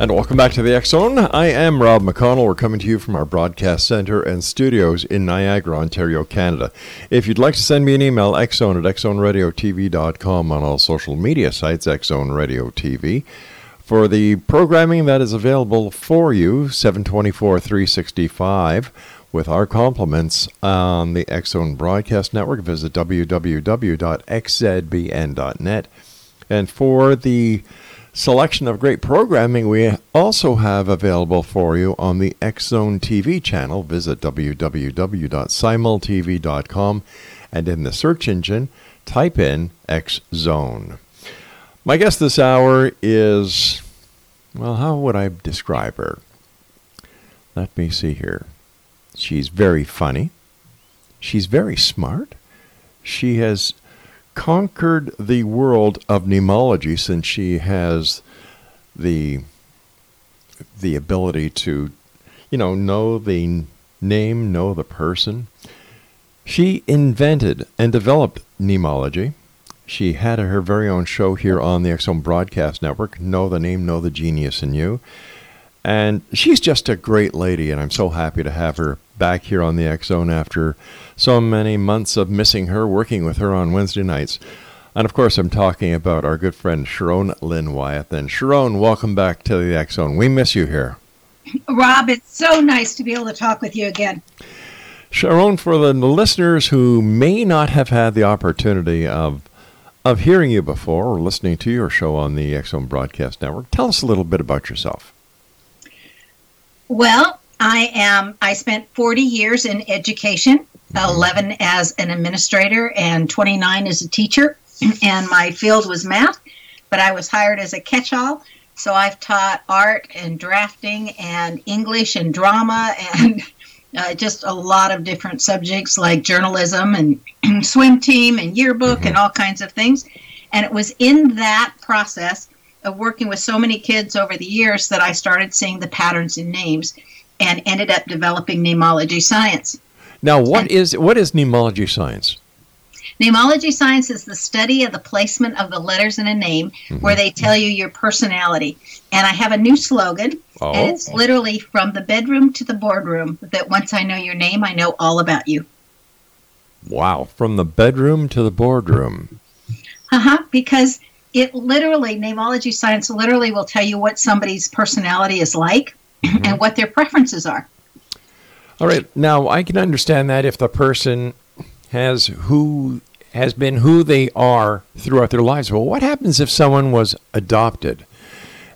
And welcome back to the Zone. I am Rob McConnell. We're coming to you from our broadcast center and studios in Niagara, Ontario, Canada. If you'd like to send me an email, xzone at xzoneradiotv.com on all social media sites, Xzone Radio TV. For the programming that is available for you, 724 365, with our compliments on the X Zone Broadcast Network, visit www.xzbn.net. And for the selection of great programming we also have available for you on the X Zone TV channel. Visit www.simultv.com and in the search engine, type in X Zone. My guest this hour is, well, how would I describe her? Let me see here. She's very funny. She's very smart. She has conquered the world of Neimology since she has the the ability to you know know the name know the person she invented and developed Neimology she had her very own show here on the Zone Broadcast Network, Know the Name, Know the Genius in You. And she's just a great lady, and I'm so happy to have her back here on the X Zone after so many months of missing her, working with her on Wednesday nights. And of course, I'm talking about our good friend Sharon Lynn Wyeth. And Sharon, welcome back to the X Zone. We miss you here. Rob, it's so nice to be able to talk with you again. Sharon, for the listeners who may not have had the opportunity of of hearing you before or listening to your show on the X Zone Broadcast Network, tell us a little bit about yourself. Well, I am. I spent 40 years in education, 11 as an administrator, and 29 as a teacher. And my field was math, but I was hired as a catch-all. So I've taught art and drafting and English and drama and uh, just a lot of different subjects like journalism and swim team and yearbook and all kinds of things. And it was in that process of working with so many kids over the years that I started seeing the patterns in names and ended up developing Neimology science. Now, what is what is Neimology science? Neimology science is the study of the placement of the letters in a name where they tell you your personality. And I have a new slogan, Oh. and it's literally from the bedroom to the boardroom that once I know your name, I know all about you. Wow, from the bedroom to the boardroom. Uh-huh, because it literally, Neimology science literally will tell you what somebody's personality is like and what their preferences are. All right, now I can understand that if the person has who has been who they are throughout their lives. Well, what happens if someone was adopted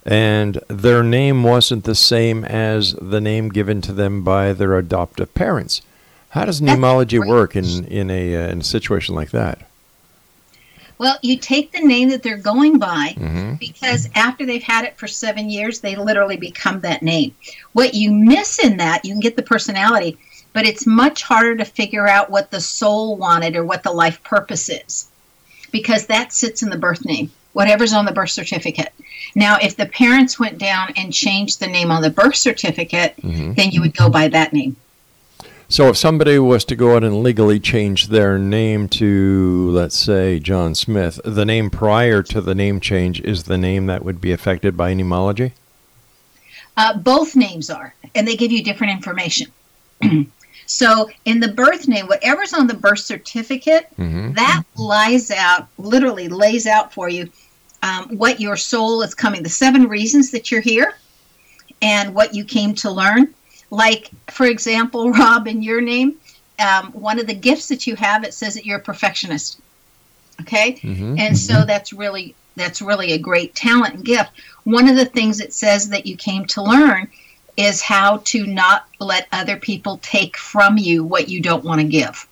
and their name wasn't the same as the name given to them by their adoptive parents? How does That's great. work in in a uh, in a situation like that? Well, you take the name that they're going by Mhm. because after they've had it for seven years, they literally become that name. What you miss in that, you can get the personality, but it's much harder to figure out what the soul wanted or what the life purpose is because that sits in the birth name, whatever's on the birth certificate. Now, if the parents went down and changed the name on the birth certificate, then you would go by that name. So if somebody was to go out and legally change their name to, let's say, John Smith, the name prior to the name change is the name that would be affected by Neimology? Uh, both names are, and they give you different information. so, in the birth name, whatever's on the birth certificate, Mhm. that lies out, literally lays out for you um, what your soul is coming, the seven reasons that you're here, and what you came to learn. Like, for example, Rob, in your name, um, one of the gifts that you have, it says that you're a perfectionist. Okay, Mhm. and so that's really that's really a great talent and gift. One of the things it says that you came to learn is how to not let other people take from you what you don't want to give.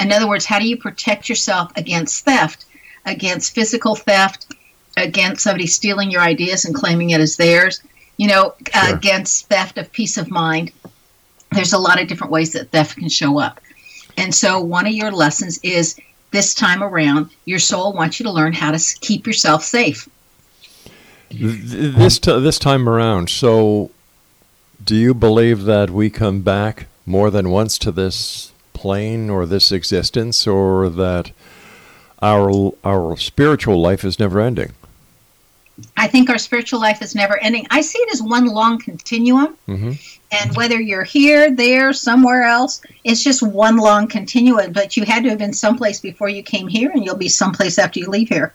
In other words, how do you protect yourself against theft, against physical theft, against somebody stealing your ideas and claiming it as theirs, you know, Sure. against theft of peace of mind? There's a lot of different ways that theft can show up. And so, one of your lessons is this time around, your soul wants you to learn how to keep yourself safe. This t- this time around, so do you believe that we come back more than once to this plane or this existence, or that our our spiritual life is never ending? I think our spiritual life is never ending. I see it as one long continuum. hmm And whether you're here, there, somewhere else, it's just one long continuum. But you had to have been someplace before you came here, and you'll be someplace after you leave here.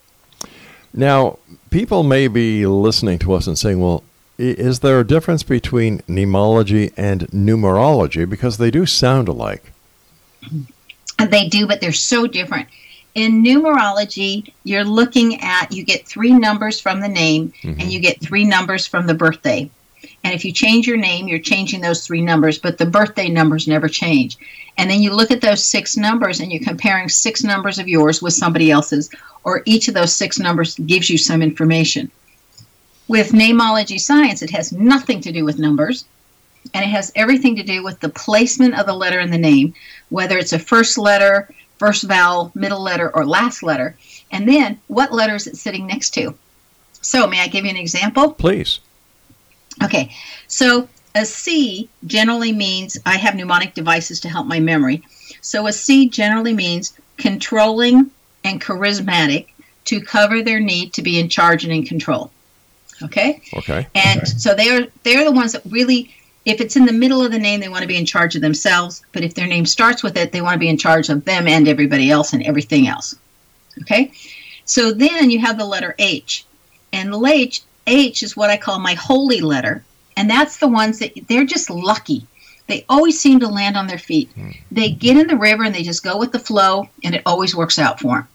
Now, people may be listening to us and saying, "Well, is there a difference between Neimology and numerology because they do sound alike?" They do, but they're so different. In numerology, you're looking at, you get three numbers from the name, and mm-hmm. you get three numbers from the birthday. And if you change your name, you're changing those three numbers, but the birthday numbers never change. And then you look at those six numbers and you're comparing six numbers of yours with somebody else's, or each of those six numbers gives you some information. With Neimology science, it has nothing to do with numbers, and it has everything to do with the placement of the letter in the name, whether it's a first letter, first vowel, middle letter, or last letter, and then what letter is it sitting next to. So, may I give you an example? Please. Okay, so a C generally means I have mnemonic devices to help my memory. So a C generally means controlling and charismatic to cover their need to be in charge and in control. Okay? Okay. And so they're they're the ones that really if it's in the middle of the name they want to be in charge of themselves, but if their name starts with it, they want to be in charge of them and everybody else and everything else. Okay? So then you have the letter H. And the H H is what I call my holy letter, and that's the ones that they're just lucky. They always seem to land on their feet. Hmm. They get in the river and they just go with the flow, and it always works out for them.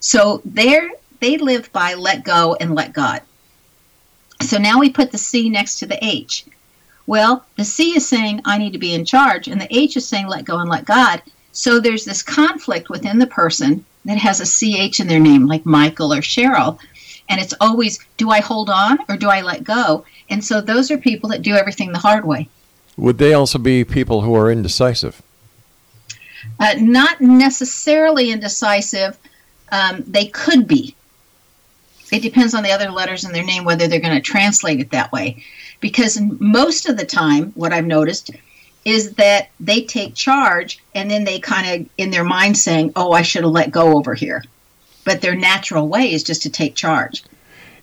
So they're they live by let go and let God. So now we put the C next to the H. Well, the C is saying I need to be in charge, and the H is saying let go and let God. So there's this conflict within the person that has a CH in their name, like Michael or Cheryl. And it's always, do I hold on or do I let go? And so those are people that do everything the hard way. Would they also be people who are indecisive? Uh, not necessarily indecisive, um, they could be. It depends on the other letters in their name whether they're going to translate it that way. Because most of the time, what I've noticed is that they take charge and then they kind of, in their mind, saying, Oh, I should have let go over here. But their natural way is just to take charge.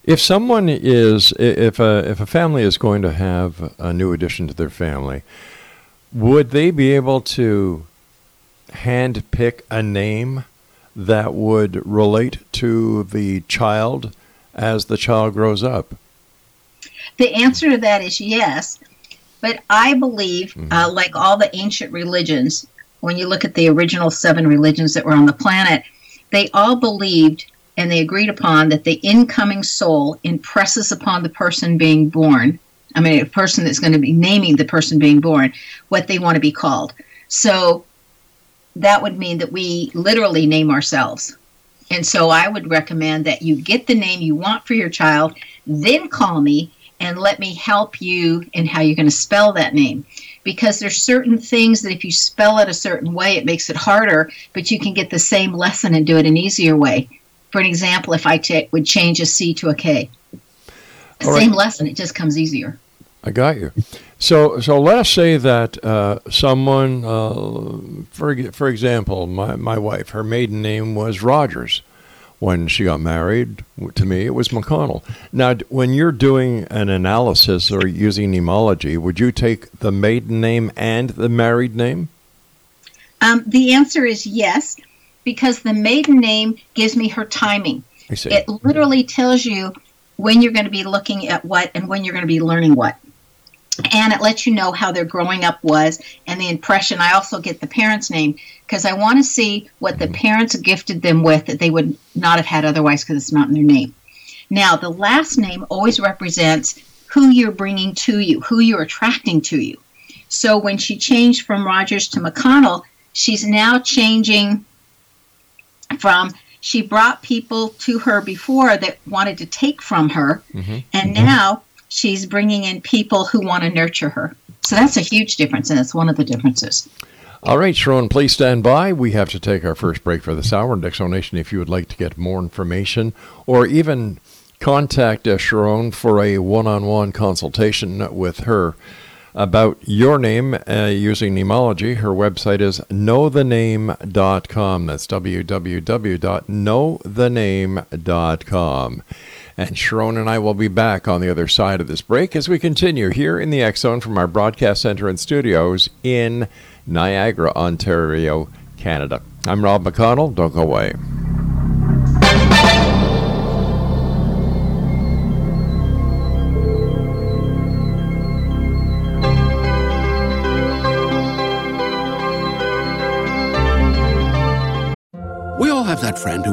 If someone is, if a if a family is going to have a new addition to their family, would they be able to hand pick a name that would relate to the child as the child grows up? The answer to that is yes. But I believe, uh, like all the ancient religions, when you look at the original seven religions that were on the planet, they all believed and they agreed upon that the incoming soul impresses upon the person being born. I mean, a person that's going to be naming the person being born what they want to be called. So that would mean that we literally name ourselves. And so I would recommend that you get the name you want for your child, then call me and let me help you in how you're going to spell that name. Because there's certain things that if you spell it a certain way, it makes it harder, but you can get the same lesson and do it an easier way. For an example, if I ta- would change a C to a K, right. same lesson, it just comes easier. I got you. So, so let us say that uh, someone, uh, for for example, my my wife, her maiden name was Rogers. When she got married to me, it was McConnell. Now, when you're doing an analysis or using Neimology, would you take the maiden name and the married name? Um, the answer is yes, because the maiden name gives me her timing. It literally tells you when you're going to be looking at what and when you're going to be learning what. And it lets you know how their growing up was and the impression. I also get the parents' name because I want to see what the parents gifted them with that they would not have had otherwise because it's not in their name. Now, the last name always represents who you're bringing to you, who you're attracting to you. So when she changed from Rogers to McConnell, she's now changing from she brought people to her before that wanted to take from her, mm-hmm. and now she's bringing in people who want to nurture her. So that's a huge difference, and it's one of the differences. All right, Sharon, please stand by. We have to take our first break for this hour. And Nation, if you would like to get more information or even contact uh, Sharon for a one on one consultation with her about your name uh, using Neimology. Her website is knowthename.com. That's www.knowthename.com. And Sharon and I will be back on the other side of this break as we continue here in the X Zone from our broadcast center and studios in Niagara, Ontario, Canada. I'm Rob McConnell. Don't go away.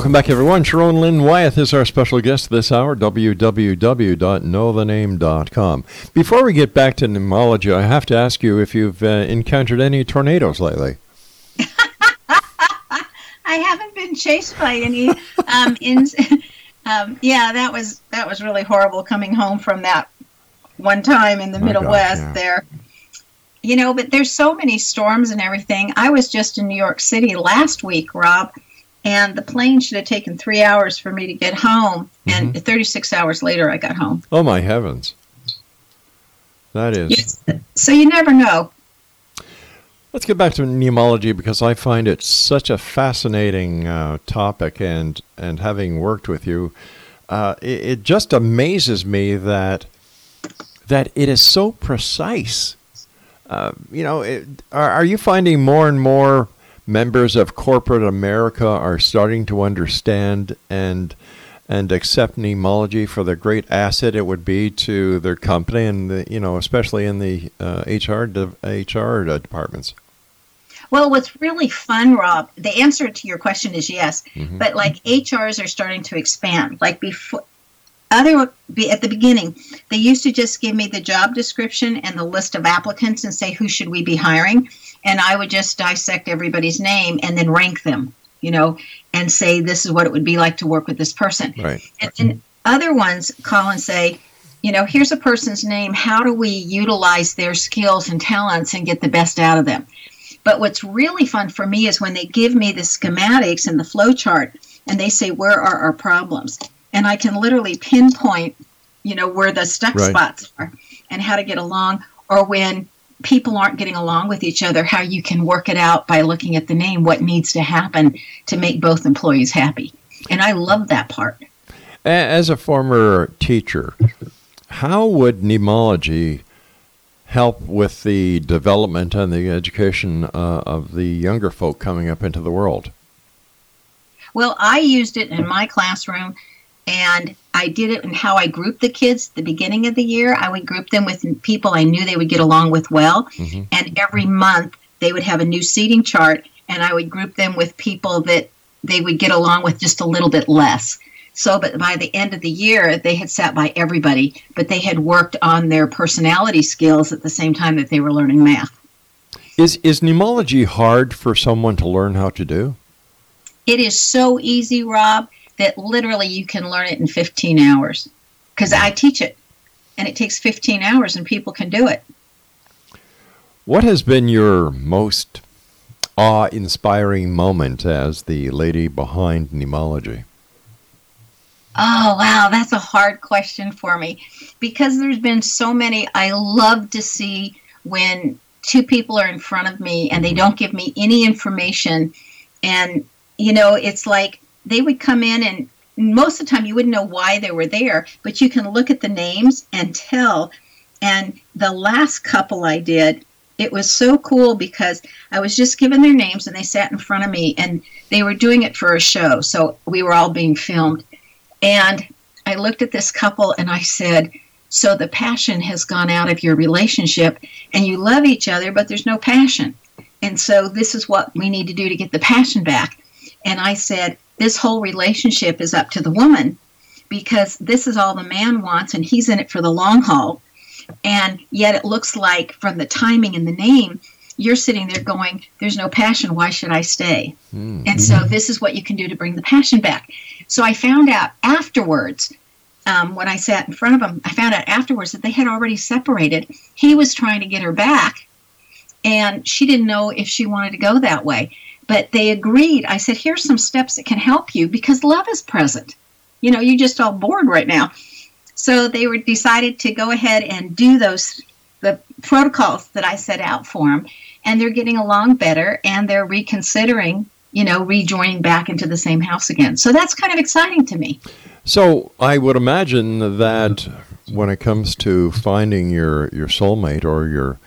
Welcome back, everyone. Sharon Lynn Wyeth is our special guest this hour, www.knowthename.com. Before we get back to Neimology, I have to ask you if you've uh, encountered any tornadoes lately. I haven't been chased by any. Um, in, um, yeah, that was that was really horrible coming home from that one time in the Middle gosh, West yeah. there. You know, but there's so many storms and everything. I was just in New York City last week, Rob, and the plane should have taken three hours for me to get home. And mm-hmm. 36 hours later i got home. Oh my heavens. That is. Yes. so you never know. Let's get back to Neimology because i find it such a fascinating uh, topic and and having worked with you uh, it, it just amazes me that that it is so precise. Uh, you know it, are, are you finding more and more members of corporate America are starting to understand and and accept Neimology for the great asset it would be to their company and the, you know especially in the uh, HR HR departments. Well, what's really fun, Rob, the answer to your question is yes. Mm-hmm. But like HRs are starting to expand. Like before, other at the beginning, they used to just give me the job description and the list of applicants and say who should we be hiring and I would just dissect everybody's name and then rank them, you know, and say this is what it would be like to work with this person. Right. And, and other ones call and say, you know, here's a person's name. How do we utilize their skills and talents and get the best out of them? But what's really fun for me is when they give me the schematics and the flow chart and they say, where are our problems? And I can literally pinpoint, you know, where the stuck right. spots are and how to get along. Or when people aren't getting along with each other, how you can work it out by looking at the name, what needs to happen to make both employees happy. And I love that part. As a former teacher, how would Neimology help with the development and the education uh, of the younger folk coming up into the world? Well, I used it in my classroom and I did it and how I grouped the kids the beginning of the year. I would group them with people I knew they would get along with well. Mm-hmm. And every month they would have a new seating chart, and I would group them with people that they would get along with just a little bit less. So, but by the end of the year, they had sat by everybody, but they had worked on their personality skills at the same time that they were learning math. Is is Neimology hard for someone to learn how to do? It is so easy, Rob that literally you can learn it in 15 hours because I teach it and it takes 15 hours and people can do it. What has been your most awe inspiring moment as the lady behind Neimology? Oh, wow, that's a hard question for me because there's been so many. I love to see when two people are in front of me and they mm-hmm. don't give me any information. And, you know, it's like they would come in and most of the time you wouldn't know why they were there, but you can look at the names and tell. And the last couple I did, it was so cool because I was just given their names and they sat in front of me and they were doing it for a show. So we were all being filmed. And I looked at this couple and I said, So the passion has gone out of your relationship and you love each other, but there's no passion. And so this is what we need to do to get the passion back. And I said, This whole relationship is up to the woman because this is all the man wants and he's in it for the long haul. And yet it looks like from the timing and the name, you're sitting there going, There's no passion. Why should I stay? Mm-hmm. And so this is what you can do to bring the passion back. So I found out afterwards, um, when I sat in front of him, I found out afterwards that they had already separated. He was trying to get her back, and she didn't know if she wanted to go that way. But they agreed. I said, Here's some steps that can help you because love is present. You know, you're just all bored right now. So they were decided to go ahead and do those the protocols that I set out for them, and they're getting along better, and they're reconsidering, you know, rejoining back into the same house again. So that's kind of exciting to me. So I would imagine that when it comes to finding your your soulmate or your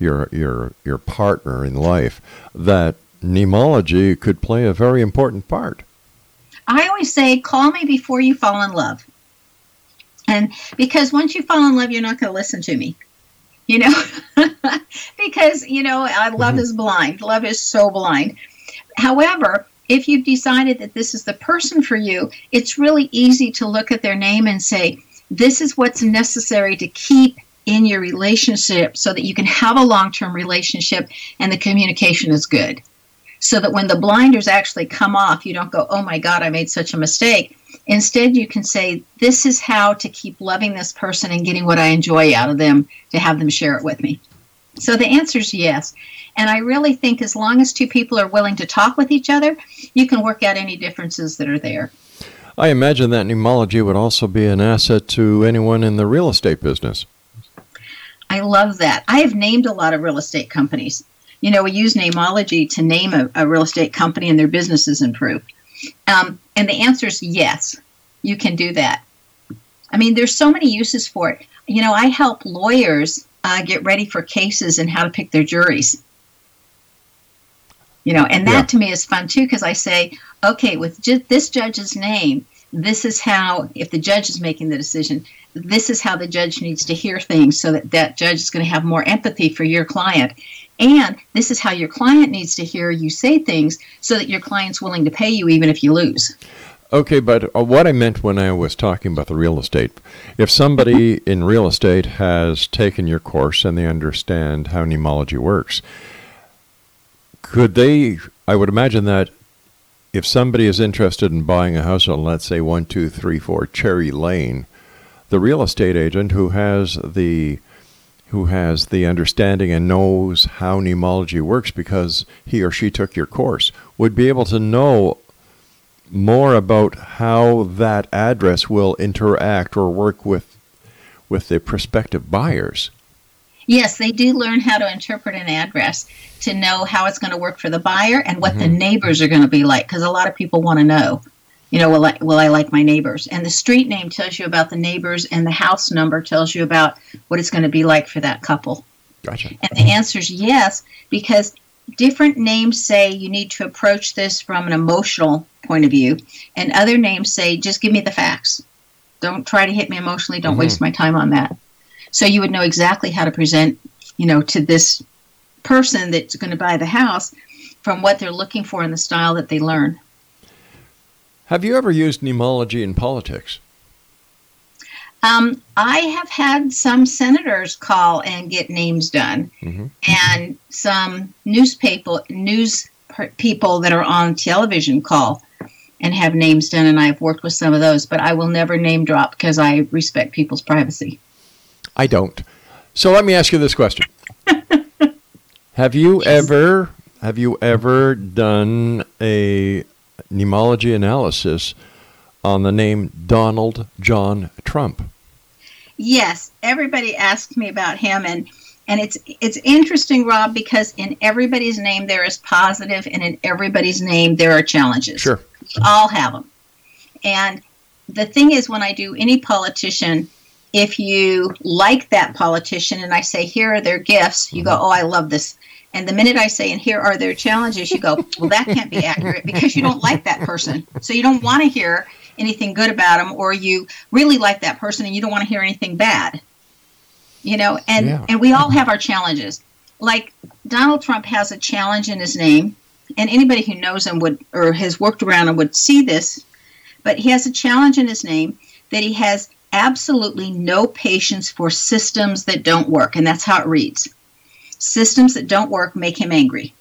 your your your partner in life, that Neimology could play a very important part. I always say, call me before you fall in love. And because once you fall in love, you're not going to listen to me. You know, because, you know, love mm-hmm. is blind. Love is so blind. However, if you've decided that this is the person for you, it's really easy to look at their name and say, this is what's necessary to keep in your relationship so that you can have a long term relationship and the communication is good. So that when the blinders actually come off, you don't go, oh my God, I made such a mistake. Instead, you can say, This is how to keep loving this person and getting what I enjoy out of them to have them share it with me. So the answer is yes. And I really think as long as two people are willing to talk with each other, you can work out any differences that are there. I imagine that Neimology would also be an asset to anyone in the real estate business. I love that. I have named a lot of real estate companies. You know, we use Neimology to name a, a real estate company and their businesses improve. Um, and the answer is yes, you can do that. I mean, there's so many uses for it. You know, I help lawyers uh, get ready for cases and how to pick their juries. You know, and that yeah. to me is fun too because I say, okay, with ju- this judge's name, this is how, if the judge is making the decision, this is how the judge needs to hear things so that that judge is going to have more empathy for your client. And this is how your client needs to hear you say things so that your client's willing to pay you even if you lose. Okay, but uh, what I meant when I was talking about the real estate, if somebody in real estate has taken your course and they understand how Neimology works, could they? I would imagine that if somebody is interested in buying a house on, let's say, 1234 Cherry Lane, the real estate agent who has the who has the understanding and knows how Neimology works because he or she took your course would be able to know more about how that address will interact or work with with the prospective buyers. Yes, they do learn how to interpret an address to know how it's going to work for the buyer and what mm-hmm. the neighbors are going to be like because a lot of people want to know you know, will I, will I like my neighbors? And the street name tells you about the neighbors, and the house number tells you about what it's going to be like for that couple. Gotcha. And the answer is yes, because different names say you need to approach this from an emotional point of view, and other names say just give me the facts. Don't try to hit me emotionally. Don't mm-hmm. waste my time on that. So you would know exactly how to present, you know, to this person that's going to buy the house from what they're looking for in the style that they learn. Have you ever used Neimology in politics? Um, I have had some senators call and get names done, mm-hmm. and some newspaper news people that are on television call and have names done, and I've worked with some of those. But I will never name drop because I respect people's privacy. I don't. So let me ask you this question: Have you ever have you ever done a Neimology analysis on the name Donald John Trump? Yes, everybody asks me about him, and and it's it's interesting, Rob, because in everybody's name there is positive, and in everybody's name there are challenges. Sure, we all have them. And the thing is, when I do any politician, if you like that politician, and I say here are their gifts, you go, mm-hmm. oh, I love this. And the minute I say, and here are their challenges, you go, well, that can't be accurate because you don't like that person. So you don't want to hear anything good about them, or you really like that person and you don't want to hear anything bad. You know, and yeah. and we all have our challenges. Like Donald Trump has a challenge in his name, and anybody who knows him would or has worked around him would see this. But he has a challenge in his name that he has absolutely no patience for systems that don't work, and that's how it reads. Systems that don't work make him angry.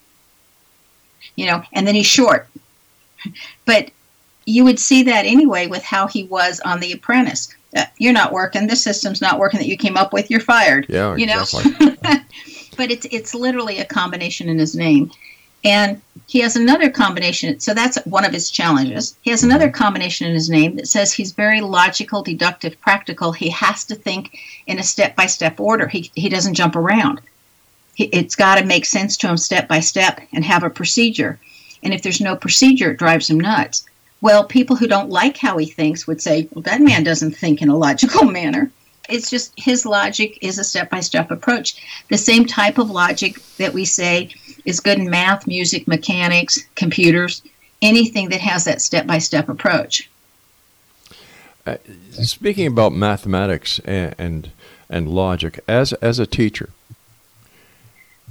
You know, and then he's short. But you would see that anyway with how he was on The Apprentice. Uh, you're not working. This system's not working that you came up with. You're fired. Yeah, you exactly. but it's it's literally a combination in his name, and he has another combination. So that's one of his challenges. He has another combination in his name that says he's very logical, deductive, practical. He has to think in a step by step order. He he doesn't jump around. It's got to make sense to him step by step and have a procedure. And if there's no procedure, it drives him nuts. Well, people who don't like how he thinks would say, well, that man doesn't think in a logical manner. It's just his logic is a step by step approach. The same type of logic that we say is good in math, music, mechanics, computers, anything that has that step by step approach. Uh, speaking about mathematics and, and and logic, as as a teacher,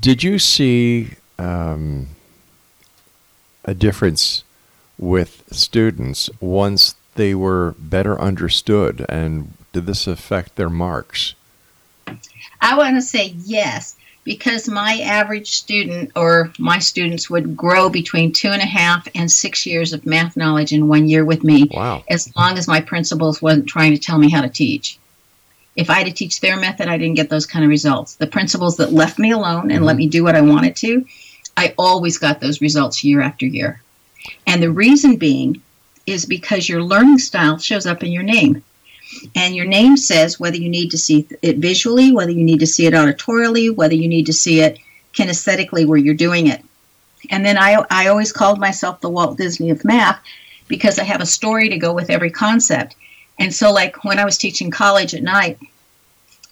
did you see um, a difference with students once they were better understood? And did this affect their marks? I want to say yes, because my average student or my students would grow between two and a half and six years of math knowledge in one year with me. Wow. As long as my principals wasn't trying to tell me how to teach. If I had to teach their method, I didn't get those kind of results. The principals that left me alone and mm-hmm. let me do what I wanted to, I always got those results year after year. And the reason being is because your learning style shows up in your name. And your name says whether you need to see it visually, whether you need to see it auditorially, whether you need to see it kinesthetically where you're doing it. And then I, I always called myself the Walt Disney of math because I have a story to go with every concept. And so, like when I was teaching college at night,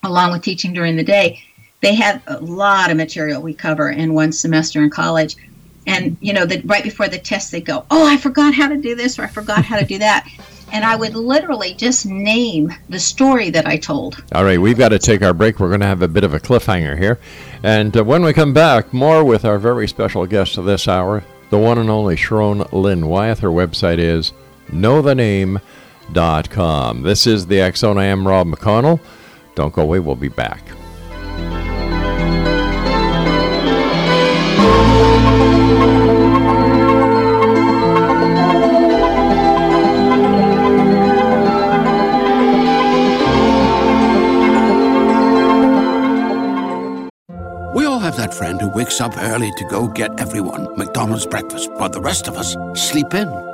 along with teaching during the day, they have a lot of material we cover in one semester in college. And you know that right before the test they go oh i forgot how to do this or i forgot how to do that. And i would literally just name the story that i told. All right we've got to take our break. We're going to have a bit of a cliffhanger here. And uh, when we come back more with our very special guest of this hour the one and only sharon lynn wyeth. Her website is knowthename.com this is the zone i am rob mcconnell. Don't go away. We'll be back. We all have that friend who wakes up early to go get everyone McDonald's breakfast while the rest of us sleep in.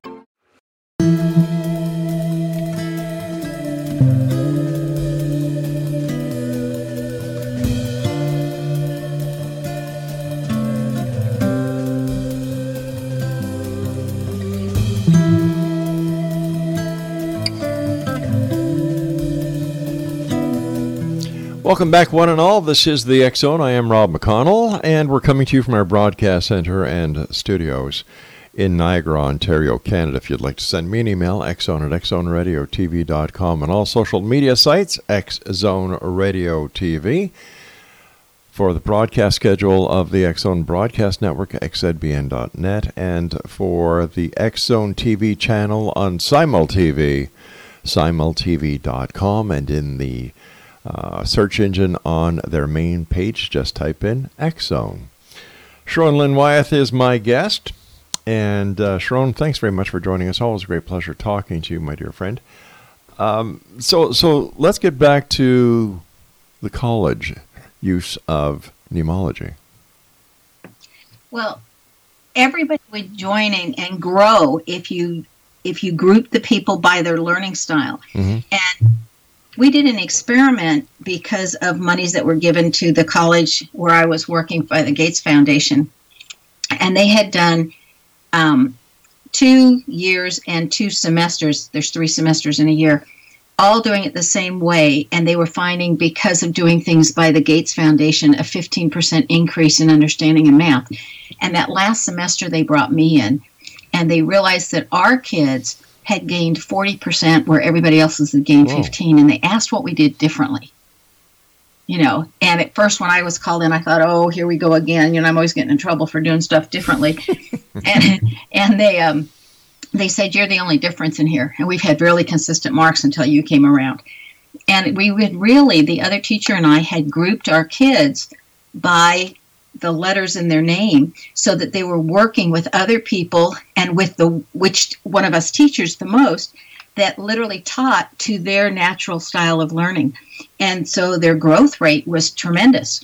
Welcome back, one and all. This is the Zone. I am Rob McConnell, and we're coming to you from our broadcast center and studios in Niagara, Ontario, Canada. If you'd like to send me an email, xzone at xzoneradiotv.com, and all social media sites, xzone radio TV. For the broadcast schedule of the Zone Broadcast Network, xzbn.net, and for the Zone TV channel on Simul TV, simultv.com, and in the uh, search engine on their main page, just type in Zone. Sharon Lynn Wyeth is my guest. And uh, Sharon, thanks very much for joining us. Always a great pleasure talking to you, my dear friend. Um, so, so let's get back to the college use of Neimology. Well, everybody would join in and grow if you if you group the people by their learning style. Mm-hmm. And we did an experiment because of monies that were given to the college where I was working by the Gates Foundation, and they had done um, two years and two semesters. There's three semesters in a year all doing it the same way, and they were finding because of doing things by the Gates Foundation a 15% increase in understanding of math. And that last semester, they brought me in, and they realized that our kids had gained 40% where everybody else's had gained Whoa. 15, and they asked what we did differently. You know, and at first when I was called in, I thought, "Oh, here we go again." You know, I'm always getting in trouble for doing stuff differently, and and they um they said you're the only difference in here and we've had really consistent marks until you came around and we would really the other teacher and i had grouped our kids by the letters in their name so that they were working with other people and with the which one of us teachers the most that literally taught to their natural style of learning and so their growth rate was tremendous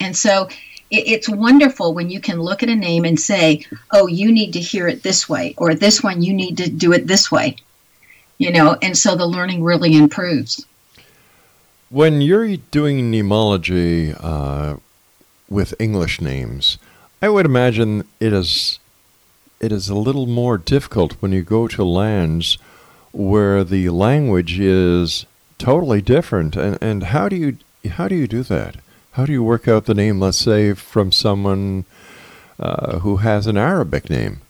and so it's wonderful when you can look at a name and say, oh, you need to hear it this way, or this one, you need to do it this way. You know, and so the learning really improves. When you're doing Neimology uh, with English names, I would imagine it is it is a little more difficult when you go to lands where the language is totally different. And, and how do you how do you do that? How do you work out the name, let's say, from someone uh, who has an Arabic name?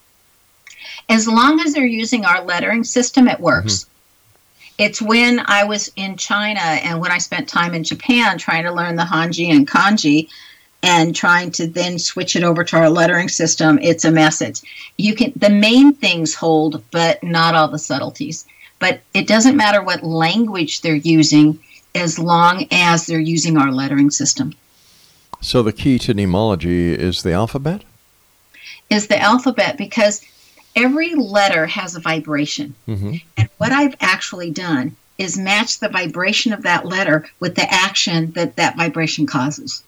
As long as they're using our lettering system, it works. Mm-hmm. It's when I was in China and when I spent time in Japan trying to learn the Hanji and Kanji and trying to then switch it over to our lettering system, it's a message. You can the main things hold, but not all the subtleties. But it doesn't matter what language they're using as long as they're using our lettering system. So the key to Neimology is the alphabet? Is the alphabet because every letter has a vibration. Mm-hmm. And what I've actually done is match the vibration of that letter with the action that that vibration causes.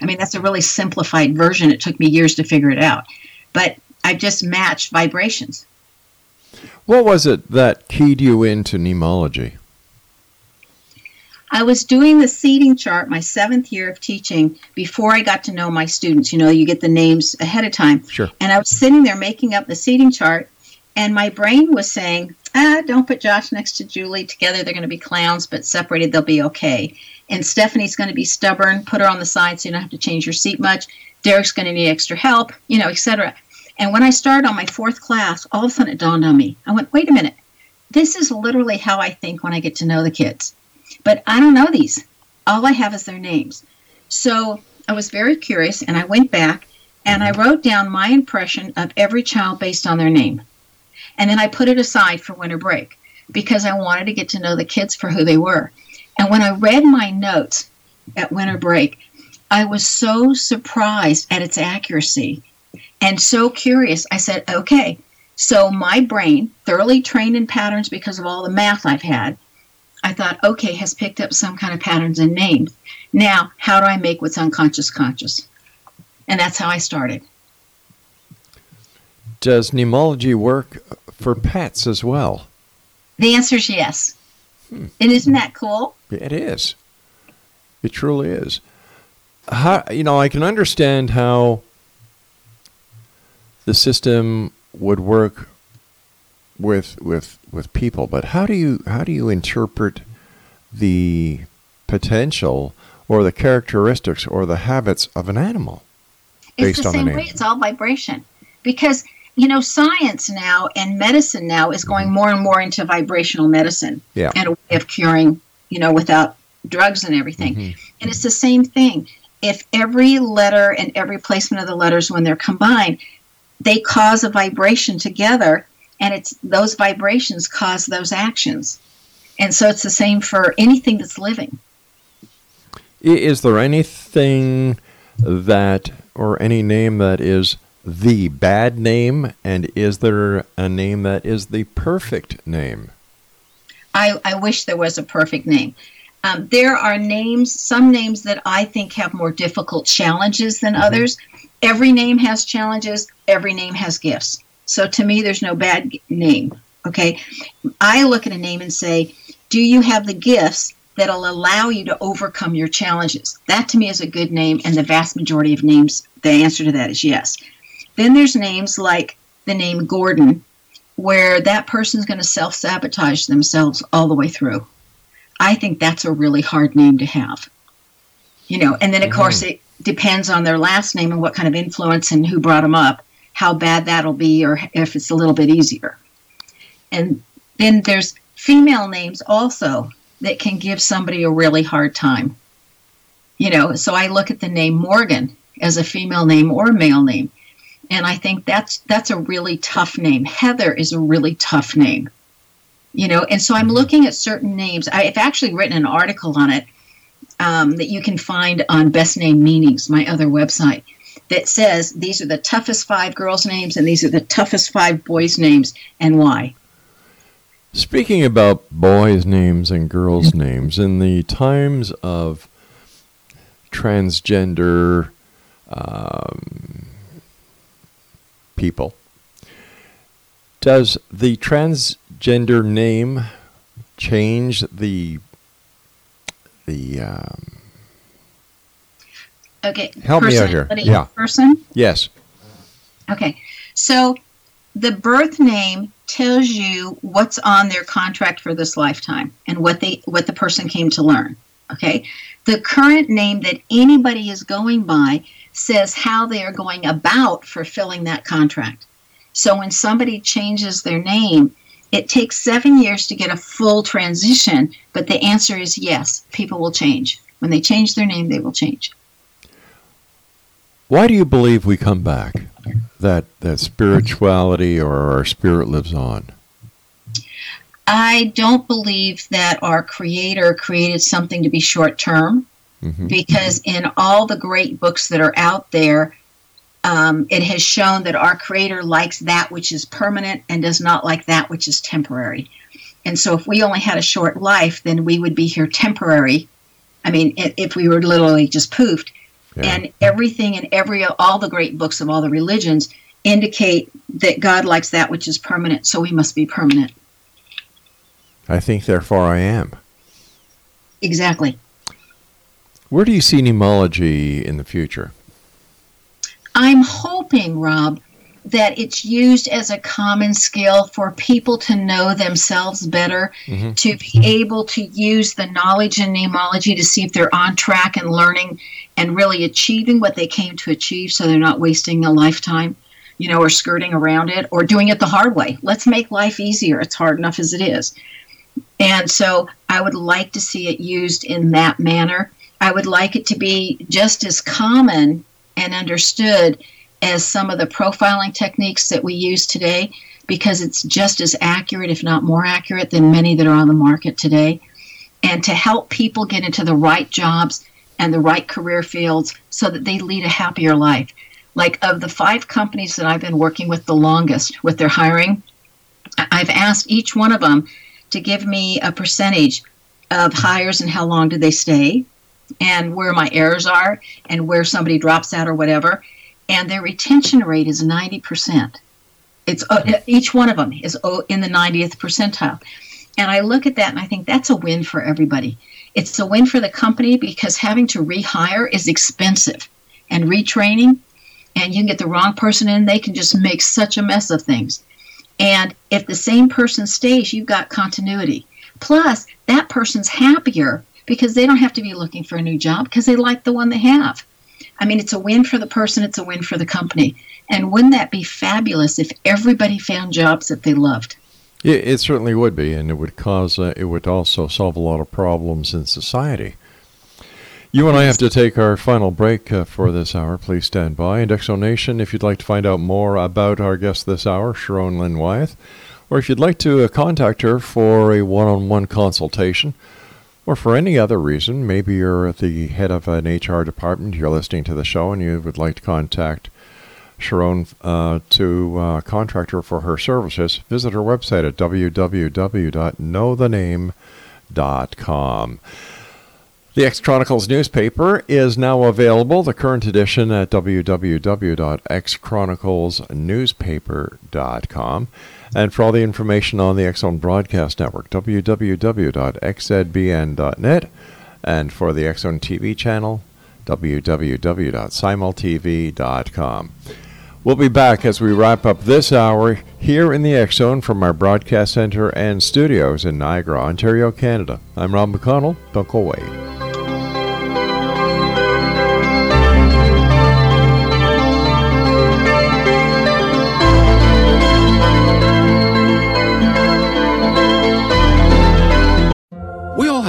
I mean, that's a really simplified version. It took me years to figure it out. But I just matched vibrations. What was it that keyed you into Neimology? I was doing the seating chart my seventh year of teaching before I got to know my students. You know, you get the names ahead of time. Sure. And I was sitting there making up the seating chart, and my brain was saying, ah, don't put Josh next to Julie. Together they're going to be clowns, but separated they'll be okay. And Stephanie's going to be stubborn. Put her on the side so you don't have to change your seat much. Derek's going to need extra help, you know, etc. And when I started on my fourth class, all of a sudden it dawned on me. I went, wait a minute. This is literally how I think when I get to know the kids. But I don't know these. All I have is their names. So I was very curious and I went back and I wrote down my impression of every child based on their name. And then I put it aside for winter break because I wanted to get to know the kids for who they were. And when I read my notes at winter break, I was so surprised at its accuracy and so curious. I said, okay, so my brain, thoroughly trained in patterns because of all the math I've had, I thought, okay, has picked up some kind of patterns in names. Now, how do I make what's unconscious conscious? And that's how I started. Does Neimology work for pets as well? The answer is yes. Hmm. And isn't that cool? It is. It truly is. How, you know, I can understand how the system would work with with with people, but how do you how do you interpret the potential or the characteristics or the habits of an animal? It's the same the way. It's all vibration because you know science now and medicine now is going mm-hmm. more and more into vibrational medicine yeah. and a way of curing you know without drugs and everything. Mm-hmm. And it's the same thing. If every letter and every placement of the letters when they're combined, they cause a vibration together and it's those vibrations cause those actions. And so it's the same for anything that's living. Is there anything that, or any name that is the bad name, and is there a name that is the perfect name? I, I wish there was a perfect name. Um, there are names, some names that I think have more difficult challenges than mm-hmm. others. Every name has challenges, every name has gifts. So to me, there's no bad name. Okay. I look at a name and say, do you have the gifts that'll allow you to overcome your challenges? That to me is a good name, and the vast majority of names, the answer to that is yes. Then there's names like the name Gordon, where that person's going to self sabotage themselves all the way through. I think that's a really hard name to have. You know, and then of mm-hmm. course it depends on their last name and what kind of influence and who brought them up, how bad that'll be, or if it's a little bit easier. And then there's female names also that can give somebody a really hard time. You know, so I look at the name Morgan as a female name or a male name. And I think that's that's a really tough name. Heather is a really tough name. You know, and so I'm mm-hmm. looking at certain names. I've actually written an article on it um, that you can find on Best Name Meanings, my other website, that says these are the toughest five girls' names and these are the toughest five boys' names and why. Speaking about boys' names and girls' names, in the times of transgender um, people, does the transgender name change the the um, okay help me out here yeah person yes okay so the birth name tells you what's on their contract for this lifetime and what they what the person came to learn. Okay? The current name that anybody is going by says how they are going about fulfilling that contract. So when somebody changes their name, it takes 7 years to get a full transition, but the answer is yes, people will change. When they change their name, they will change. Why do you believe we come back? that that spirituality or our spirit lives on? I don't believe that our creator created something to be short term mm-hmm. because in all the great books that are out there, um, it has shown that our creator likes that which is permanent and does not like that which is temporary. And so if we only had a short life, then we would be here temporary. I mean, if we were literally just poofed. Yeah. And everything in every all the great books of all the religions indicate that God likes that which is permanent, so we must be permanent. I think therefore I am. Exactly. Where do you see Neimology in the future? I'm hoping, Rob, that it's used as a common skill for people to know themselves better, mm-hmm. to be able to use the knowledge in Neimology to see if they're on track and learning and really achieving what they came to achieve so they're not wasting a lifetime, you know, or skirting around it or doing it the hard way. Let's make life easier. It's hard enough as it is. And so I would like to see it used in that manner. I would like it to be just as common and understood as some of the profiling techniques that we use today because it's just as accurate, if not more accurate, than many that are on the market today. And to help people get into the right jobs and the right career fields so that they lead a happier life. Like, of the five companies that I've been working with the longest with their hiring, I've asked each one of them to give me a percentage of hires and how long do they stay and where my errors are and where somebody drops out or whatever and their retention rate is 90%. It's uh, each one of them is uh, in the 90th percentile. And I look at that and I think that's a win for everybody. It's a win for the company because having to rehire is expensive and retraining and you can get the wrong person in, they can just make such a mess of things. And if the same person stays, you've got continuity. Plus, that person's happier because they don't have to be looking for a new job because they like the one they have. I mean, it's a win for the person, it's a win for the company. And wouldn't that be fabulous if everybody found jobs that they loved? It, it certainly would be, and it would cause, uh, it would also solve a lot of problems in society. You and I have to take our final break uh, for this hour. Please stand by. And X Zone Nation, if you'd like to find out more about our guest this hour, Sharon Lynn Wyeth, or if you'd like to uh, contact her for a one on one consultation, or for any other reason, maybe you're at the head of an HR department, you're listening to the show, and you would like to contact Sharon uh, to uh, contract her for her services, visit her website at www.knowthename.com. The X Chronicles newspaper is now available, the current edition at www.xchroniclesnewspaper.com. And for all the information on the X Zone Broadcast Network, www.xzbn.net. And for the X Zone TV channel, www.simultv.com. We'll be back as we wrap up this hour here in the Zone from our broadcast center and studios in Niagara, Ontario, Canada. I'm Rob McConnell. Don't go away.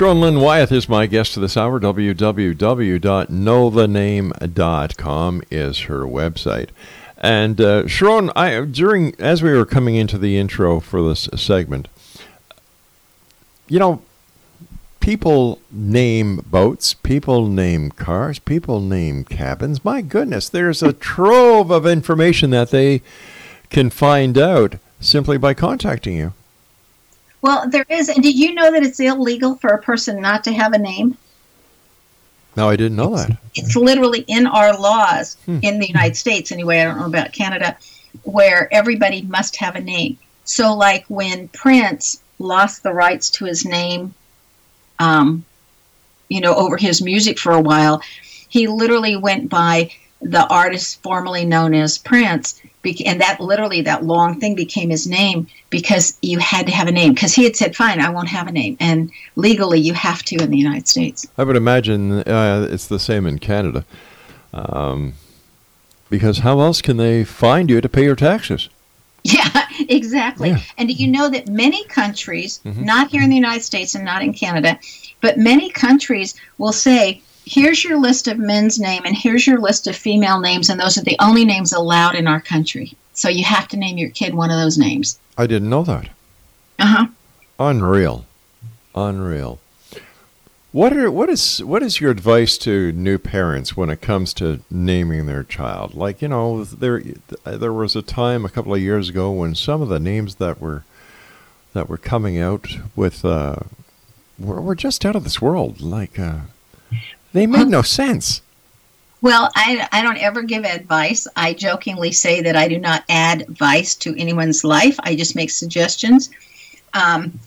Sharon Lynn Wyeth is my guest this hour. www.knowthename.com is her website. And uh, Sharon, I during as we were coming into the intro for this segment, you know, people name boats, people name cars, people name cabins. My goodness, there's a trove of information that they can find out simply by contacting you. Well, there is. And did you know that it's illegal for a person not to have a name? No, I didn't know that. It's literally in our laws in the United States, anyway. I don't know about Canada, where everybody must have a name. So, like when Prince lost the rights to his name, um, you know, over his music for a while, he literally went by the artist formerly known as Prince, and that literally that long thing became his name because you had to have a name. Because he had said, "Fine, I won't have a name," and legally you have to in the United States. I would imagine uh, it's the same in Canada. Um, because how else can they find you to pay your taxes? Yeah, exactly. Yeah. And do you know that many countries, Mhm. not here in the United States and not in Canada, but many countries will say, here's your list of men's name and here's your list of female names, and those are the only names allowed in our country. So you have to name your kid one of those names. I didn't know that. Uh huh. Unreal, unreal. What are what is what is your advice to new parents when it comes to naming their child? Like you know, there there was a time a couple of years ago when some of the names that were that were coming out with uh, were, were just out of this world. Like uh, they made no sense. Well, I, I don't ever give advice. I jokingly say that I do not add advice to anyone's life. I just make suggestions. Um,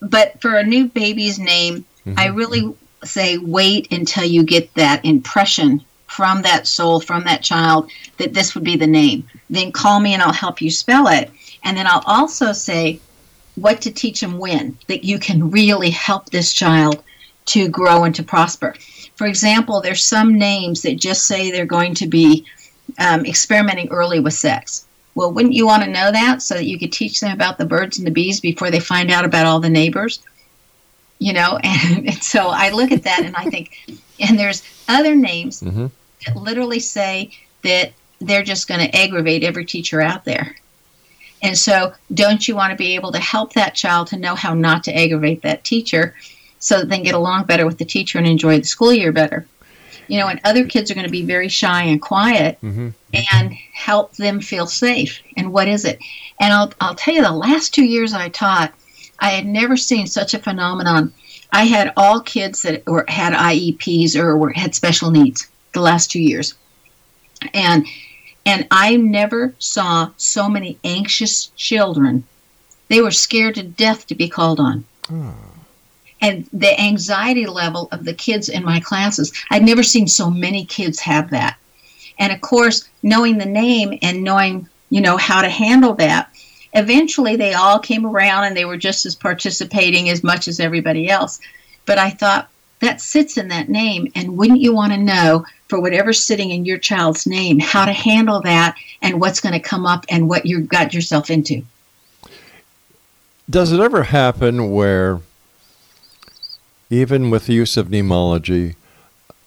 but for a new baby's name, I really say wait until you get that impression from that soul, from that child, that this would be the name. Then call me and I'll help you spell it. And then I'll also say what to teach them when, that you can really help this child to grow and to prosper. For example, there's some names that just say they're going to be um, experimenting early with sex. Well, wouldn't you want to know that so that you could teach them about the birds and the bees before they find out about all the neighbors? You know, and, and so I look at that and I think, and there's other names hmm that literally say that they're just going to aggravate every teacher out there. And so, don't you want to be able to help that child to know how not to aggravate that teacher so that they can get along better with the teacher and enjoy the school year better? you know, and other kids are going to be very shy and quiet Mm-hmm. and help them feel safe. And what is it? And I'll, I'll tell you, the last two years I taught, I had never seen such a phenomenon. I had all kids that were, had IEPs or were, had special needs the last two years. And and I never saw so many anxious children. They were scared to death to be called on. And the anxiety level of the kids in my classes, I'd never seen so many kids have that. And of course, knowing the name and knowing, you know, how to handle that, eventually they all came around and they were just as participating as much as everybody else. But I thought that sits in that name. And wouldn't you want to know, for whatever's sitting in your child's name, how to handle that and what's going to come up and what you got yourself into? Does it ever happen where, even with the use of Neimology,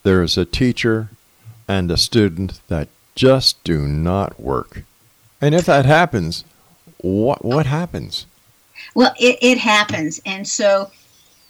there is a teacher and a student that just do not work? And if that happens, what what happens? Well, it, it happens. And so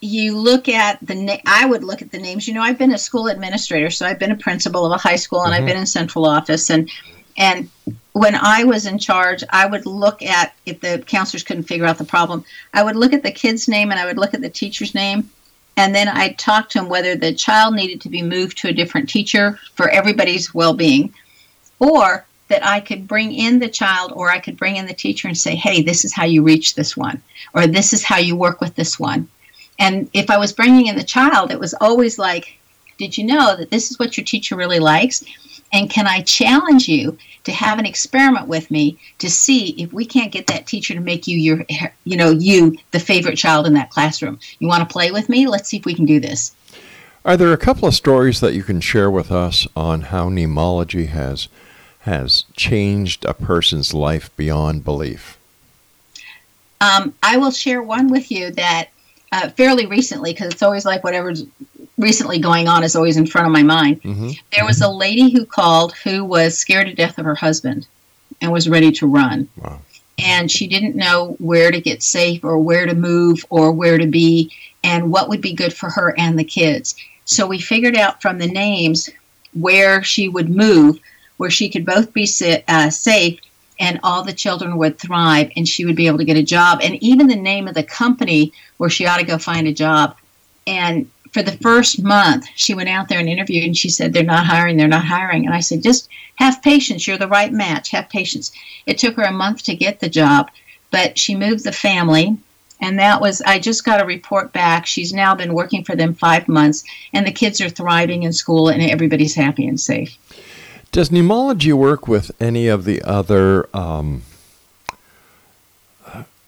you look at the na- I would look at the names. You know, I've been a school administrator, so I've been a principal of a high school and I've mm-hmm. been in central office and and when I was in charge, I would look at if the counselors couldn't figure out the problem, I would look at the kid's name and I would look at the teacher's name and then I'd talk to him whether the child needed to be moved to a different teacher for everybody's well-being or that I could bring in the child or I could bring in the teacher and say, "Hey, this is how you reach this one," or "This is how you work with this one." And if I was bringing in the child, it was always like, "Did you know that this is what your teacher really likes?" And can I challenge you to have an experiment with me to see if we can't get that teacher to make you your, you know, you the favorite child in that classroom? You want to play with me? Let's see if we can do this. Are there a couple of stories that you can share with us on how Neimology has has changed a person's life beyond belief? Um, I will share one with you that uh, fairly recently, because it's always like whatever's recently going on is always in front of my mind. Mm-hmm. There was a lady who called who was scared to death of her husband and was ready to run. Wow. And she didn't know where to get safe or where to move or where to be and what would be good for her and the kids. So we figured out from the names where she would move, where she could both be sa- uh, safe and all the children would thrive and she would be able to get a job and even the name of the company where she ought to go find a job and for the first month she went out there and interviewed and she said they're not hiring they're not hiring. And i said just have patience. You're the right match. Have patience. It took her a month to get the job but she moved the family and that was i just got a report back. She's now been working for them five months and the kids are thriving in school and everybody's happy and safe. Does Neimology work with any of the other? Um,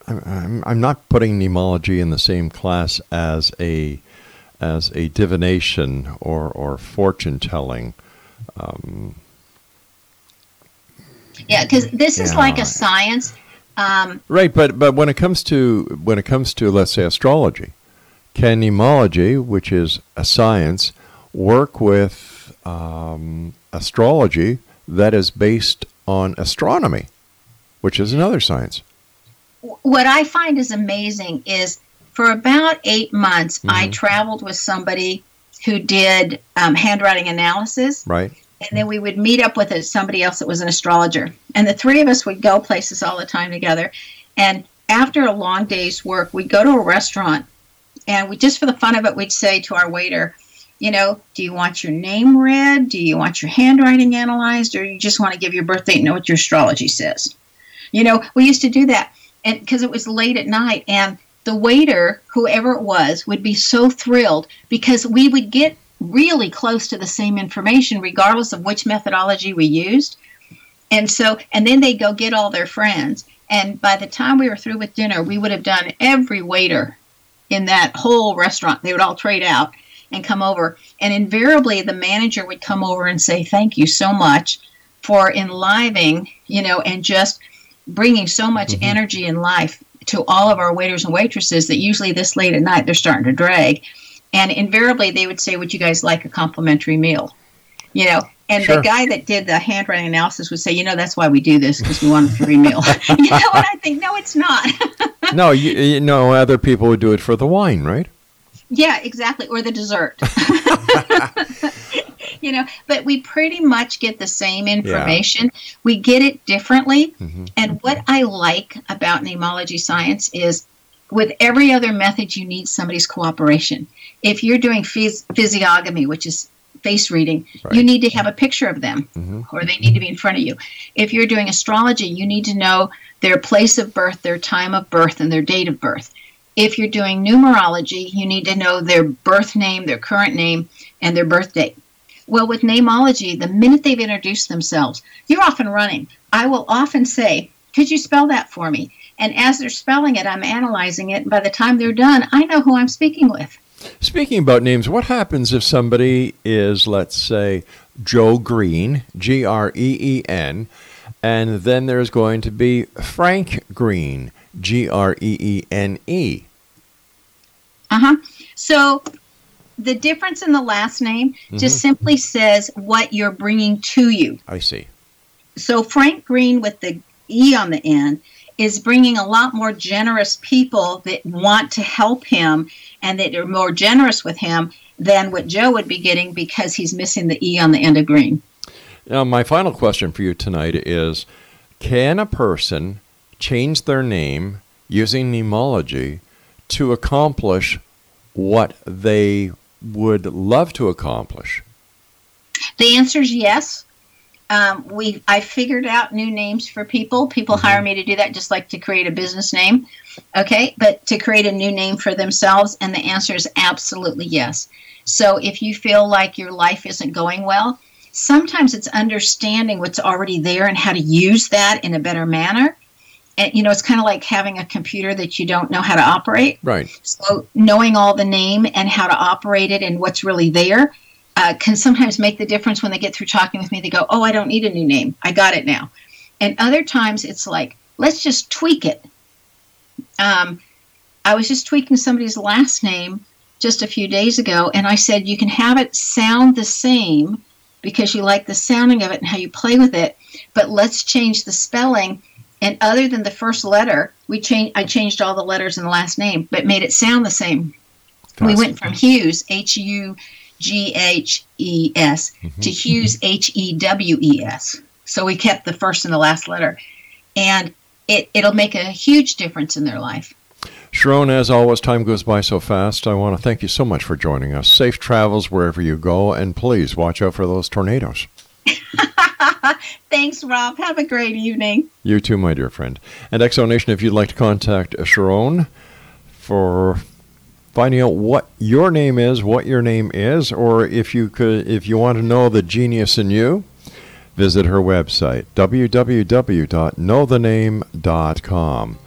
I'm- I'm, not putting Neimology in the same class as a as a divination or or fortune telling. yeah because this is like a science um, Right, but but when it comes to when it comes to let's say astrology, can which is a science, work with um, astrology that is based on astronomy, which is another science? what I find is amazing is for about eight months, I traveled with somebody who did um, handwriting analysis, Right. and then we would meet up with a, somebody else that was an astrologer, and the three of us would go places all the time together. And after a long day's work, we'd go to a restaurant, and we just for the fun of it, we'd say to our waiter, you know, do you want your name read? Do you want your handwriting analyzed, or you just want to give your birthday and know what your astrology says? You know, we used to do that, and because it was late at night, and the waiter, whoever it was, would be so thrilled because we would get really close to the same information, regardless of which methodology we used. And so, and then they'd go get all their friends, and by the time we were through with dinner, we would have done every waiter in that whole restaurant. They would all trade out and come over, and invariably the manager would come over and say, "Thank you so much for enlivening, you know, and just." bringing so much mm-hmm. energy and life to all of our waiters and waitresses that usually this late at night they're starting to drag. And invariably they would say, Would you guys like a complimentary meal? You know, and Sure. the guy that did the handwriting analysis would say, You know, that's why we do this because we want a free meal. you know, and I think, No, it's not. no, you, you know, other people would do it for the wine, right? Yeah, exactly. Or the dessert. you know, but we pretty much get the same information. We get it differently. Mm-hmm. And what I like about Neimology science is with every other method, you need somebody's cooperation. If you're doing phys- physiognomy, which is face reading, Right. you need to have a picture of them Mhm. or they need to be in front of you. If you're doing astrology, you need to know their place of birth, their time of birth, and their date of birth. If you're doing numerology, you need to know their birth name, their current name, and their birth date. Well, with Neimology, the minute they've introduced themselves, you're off and running. I will often say, Could you spell that for me? And as they're spelling it, I'm analyzing it. And by the time they're done, I know who I'm speaking with. Speaking about names, what happens if somebody is, let's say, Joe Green, G R E E N, and then there's going to be Frank Green, G R E E N E? Uh huh. So the difference in the last name just simply says what you're bringing to you. I see. So Frank Green with the E on the end is bringing a lot more generous people that want to help him and that are more generous with him than what Joe would be getting because he's missing the E on the end of green. Now, my final question for you tonight is Can a person change their name using Neimology to accomplish what they would love to accomplish? The answer is yes. Um, we I figured out new names for people. People hire me to do that, just like to create a business name. Okay, but to create a new name for themselves, and the answer is absolutely yes. So if you feel like your life isn't going well, sometimes it's understanding what's already there and how to use that in a better manner. And you know, it's kind of like having a computer that you don't know how to operate. Right. So knowing all the name and how to operate it and what's really there uh, can sometimes make the difference when they get through talking with me. They go, "Oh, I don't need a new name. I got it now." And other times it's like, "Let's just tweak it." Um, I was just tweaking somebody's last name just a few days ago, and I said, "You can have it sound the same because you like the sounding of it and how you play with it, but let's change the spelling." And other than the first letter, we changed. I changed all the letters in the last name, but made it sound the same. We went from Hughes, H U G H E S, mm-hmm. to Hughes, mm-hmm. H E W E S. So we kept the first and the last letter. And it, it'll make a huge difference in their life. Sharon, as always, time goes by so fast. I want to thank you so much for joining us. Safe travels wherever you go, and please watch out for those tornadoes. Thanks, Rob. Have a great evening. You too, my dear friend. And X Zone Nation, if you'd like to contact Sharon for finding out what your name is, what your name is, or if you could, if you want to know the genius in you, visit her website www.knowthename.com.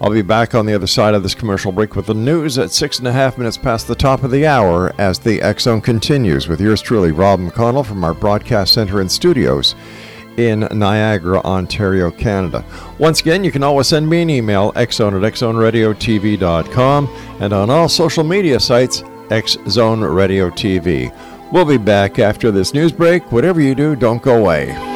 I'll be back on the other side of this commercial break with the news at six and a half minutes past the top of the hour as the X Zone continues with yours truly, Rob McConnell from our broadcast center and studios in Niagara, Ontario, Canada. Once again, you can always send me an email, xzone at xzoneradiotv.com, and on all social media sites, Xzone Radio TV. We'll be back after this news break. Whatever you do, don't go away.